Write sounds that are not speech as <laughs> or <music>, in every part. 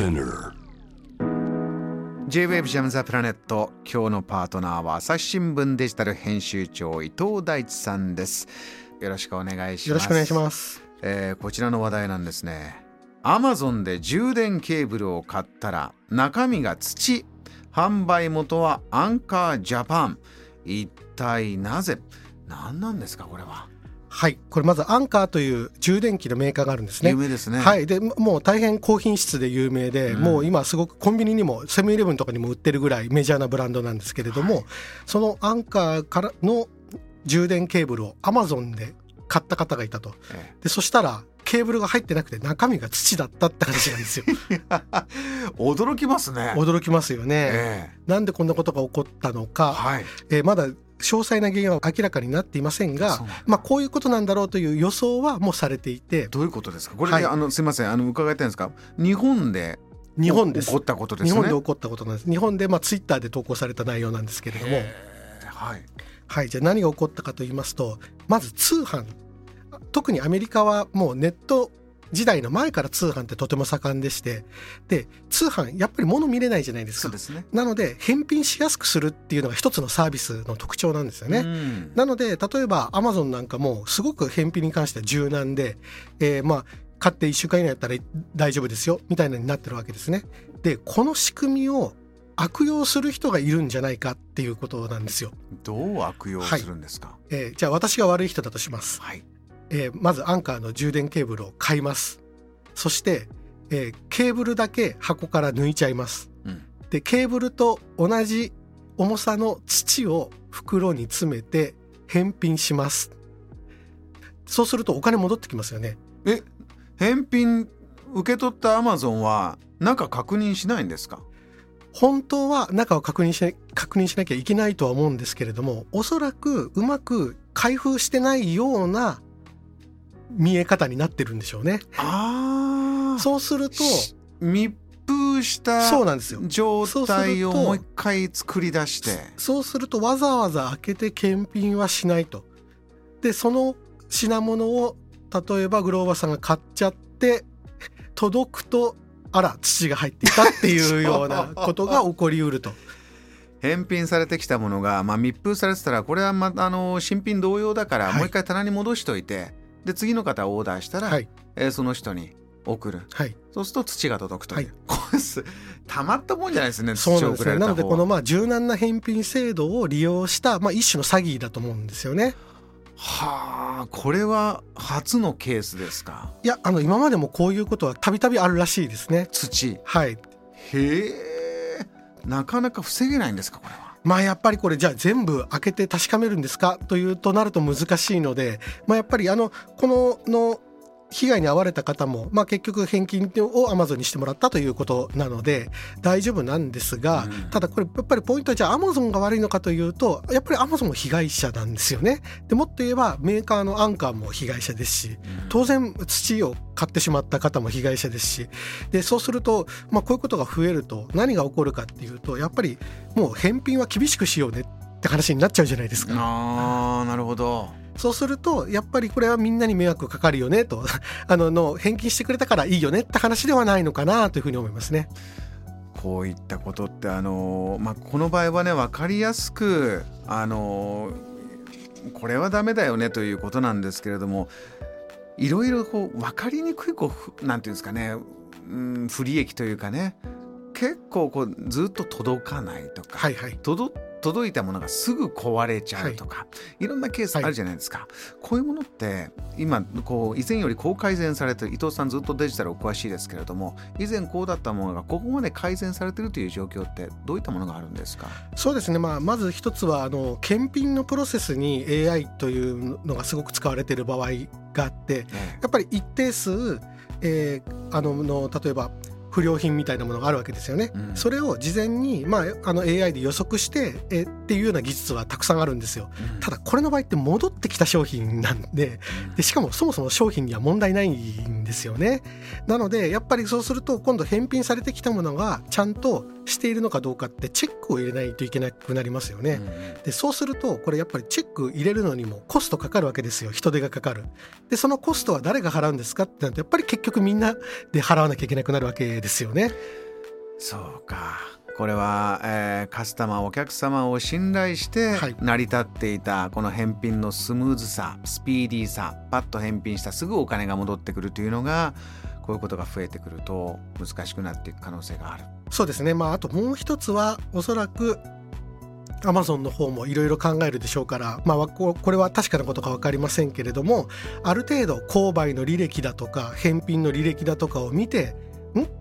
Spinner. J-WAVE ジャムザプラネット今日のパートナーは朝日新聞デジタル編集長伊藤大地さんです。よろしくお願いします。よろしくお願いします。えーこちらの話題なんですね。アマゾンで充電ケーブルを買ったら中身が土。販売元はアンカージャパン。一体なぜ？何なんですかこれは？はい。これまずアンカーという充電器のメーカーがあるんですね。有名ですね。はい。でもう大変高品質で有名で、うん。もう今すごくコンビニにもセブンイレブンとかにも売ってるぐらいメジャーなブランドなんですけれども、そのアンカーからの充電ケーブルをアマゾンで買った方がいたと。えでそしたらケーブルが入ってなくて中身が土だったって話なんですよ。え <laughs> 驚きますね。驚きますよね、えなんでこんなことが起こったのえか、はい。えーまだ詳細な原因は明らかになっていませんがまあ、こういうことなんだろうという予想はもうされていて。どういうことですか？これ、はい。あのすみません。あの伺いたいんですか？日本で日本です。起こったことですね？日本で起こったことなんです。日本でまあツイッターで投稿された内容なんですけれども、はい。はい、じゃあ何が起こったかと言いますとまず通販。特にアメリカはもうネット時代の前から通販ってとても盛んでしてで通販やっぱり物見れないじゃないですか。ですね。なので返品しやすくするっていうのが一つのサービスの特徴なんですよね、うん。なので例えばアマゾンなんかもすごく返品に関しては柔軟で、えーまあ買って1週間以内だったら大丈夫ですよみたいなのになってるわけですね。でこの仕組みを悪用する人がいるんじゃないかっていうことなんですよ。どう悪用するんですか？えーじゃあ私が悪い人だとします。はいえーまずアンカーの充電ケーブルを買います。そして、えーケーブルだけ箱から抜いちゃいます。うんでケーブルと同じ重さの土を袋に詰めて返品しますそうするとお金戻ってきますよねえ返品受け取ったアマゾンは中確認しないんですか？本当は中を確認し確認しなきゃいけないとは思うんですけれどもおそらくうまく開封してないような見え方になってるんでしょうね。ああそうするとし密封したそうなんですよ。状態をもう一回作り出して。そうするとわざわざ開けて検品はしないと。でその品物を例えばグローバーさんが買っちゃって届くとあら土が入っていたっていうような <laughs> ことが起こりうると。返品されてきたものが、まあ、密封されてたらこれはまたあの新品同様だから、はい。もう一回棚に戻しといてで次の方オーダーしたら、はい。えーその人に送る。はい、そうすると土が届くという、はい。これすたまったもんじゃないですね土をそうなんですね。送られた方は。なのでこのまあ柔軟な返品制度を利用した、まあ、一種の詐欺だと思うんですよね。はあこれは初のケースですか？いやあの今までもこういうことはたびたびあるらしいですね。土。はい。へえ。なかなか防げないんですかこれはまあやっぱりこれじゃあ全部開けて確かめるんですかというとなると難しいので、まあ、やっぱりあのこのの被害に遭われた方も、まあ、結局返金をアマゾンにしてもらったということなので大丈夫なんですが、うん。ただこれやっぱりポイントはじゃあアマゾンが悪いのかというとやっぱりアマゾンも被害者なんですよね。でもっと言えばメーカーのアンカーも被害者ですし当然土を買ってしまった方も被害者ですし。でそうすると、まあ、こういうことが増えると何が起こるかっていうとやっぱりもう返品は厳しくしようねって話になっちゃうじゃないですか。あーなるほどそうするとやっぱりこれはみんなに迷惑かかるよねと <laughs> あのの返金してくれたからいいよねって話ではないのかなというふうに思いますね。こういったことってあのまあこの場合はね分かりやすくあのこれはダメだよねということなんですけれどもいろいろこう分かりにくいこうふなんていうんですかね、うん、不利益というかね結構こうずっと届かないとか、はいはい。届届いたものがすぐ壊れちゃうとか、い、ろんなケースあるじゃないですか、こういうものって今こう以前よりこう改善されてる伊藤さんずっとデジタルお詳しいですけれども以前こうだったものがここまで改善されてるという状況ってどういったものがあるんですか？そうですね、まあ、まず一つはあの検品のプロセスに AI というのがすごく使われている場合があってやっぱり一定数、えーあのの例えば不良品みたいなものがあるわけですよね。うんそれを事前に、まあ、あの AI で予測してえっていうような技術はたくさんあるんですよ。ただこれの場合って戻ってきた商品なんででしかもそもそも商品には問題ないんでですよね。なのでやっぱりそうすると今度返品されてきたものがちゃんとしているのかどうかってチェックを入れないといけなくなりますよね。でそうするとこれやっぱりチェック入れるのにもコストかかるわけですよ人手がかかる。でそのコストは誰が払うんですかってなるとやっぱり結局みんなで払わなきゃいけなくなるわけですよね。そうか。これは、えー、カスタマーお客様を信頼して成り立っていたこの返品のスムーズさスピーディーさパッと返品したすぐお金が戻ってくるというのがこういうことが増えてくると難しくなっていく可能性がある。そうですね。まああともう一つはおそらくアマゾンの方もいろいろ考えるでしょうから、まあ、これは確かなことか分かりませんけれどもある程度購買の履歴だとか返品の履歴だとかを見てん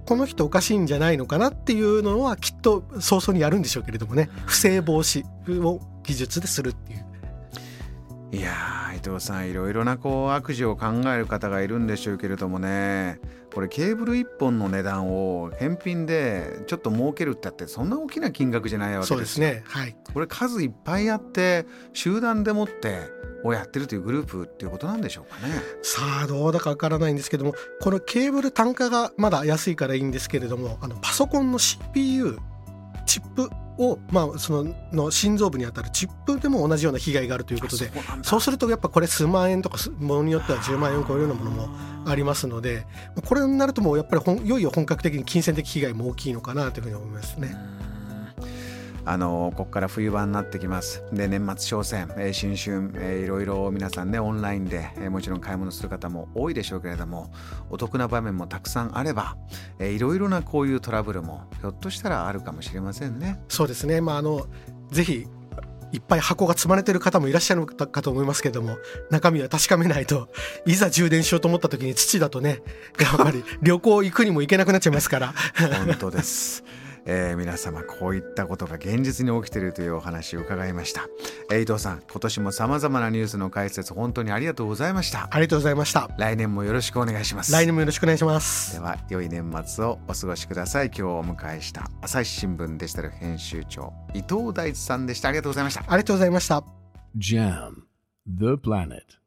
この人おかしいんじゃないのかなっていうのはきっと早々にやるんでしょうけれどもね。不正防止を技術でするっていう。いや伊藤さんいろいろなこう悪事を考える方がいるんでしょうけれどもね。これケーブル1本の値段を返品でちょっと儲けるってあってそんな大きな金額じゃないわけですそうですね。はい。これ数いっぱいあって集団でもってをやってるというグループっていうことなんでしょうかねさあどうだかわからないんですけどもこのケーブル単価がまだ安いからいいんですけれどもあのパソコンの CPU チップを、まあ、そのの心臓部にあたるチップでも同じような被害があるということでそうするとやっぱこれ数万円とかものによっては10万円を超えるようなものもありますのでこれになるともうやっぱりいよいよ本格的に金銭的被害も大きいのかなというふうに思いますね。あのここから冬場になってきますで年末商戦、えー、新春、えー、いろいろ皆さんねオンラインで、えー、もちろん買い物する方も多いでしょうけれどもお得な場面もたくさんあれば、えー、いろいろなこういうトラブルもひょっとしたらあるかもしれませんね。そうですね、まあ、あのぜひいっぱい箱が積まれてる方もいらっしゃるかと思いますけども中身は確かめないといざ充電しようと思った時に土だとねやっぱり旅行行くにも行けなくなっちゃいますから。本当ですえー、皆様こういったことが現実に起きているというお話を伺いました、えー、伊藤さん今年もさまざまなニュースの解説本当にありがとうございました。ありがとうございました。来年もよろしくお願いします。来年もよろしくお願いします。では良い年末をお過ごしください。今日お迎えした朝日新聞デジタル編集長伊藤大地さんでした。ありがとうございました。ありがとうございました。JAM The Planet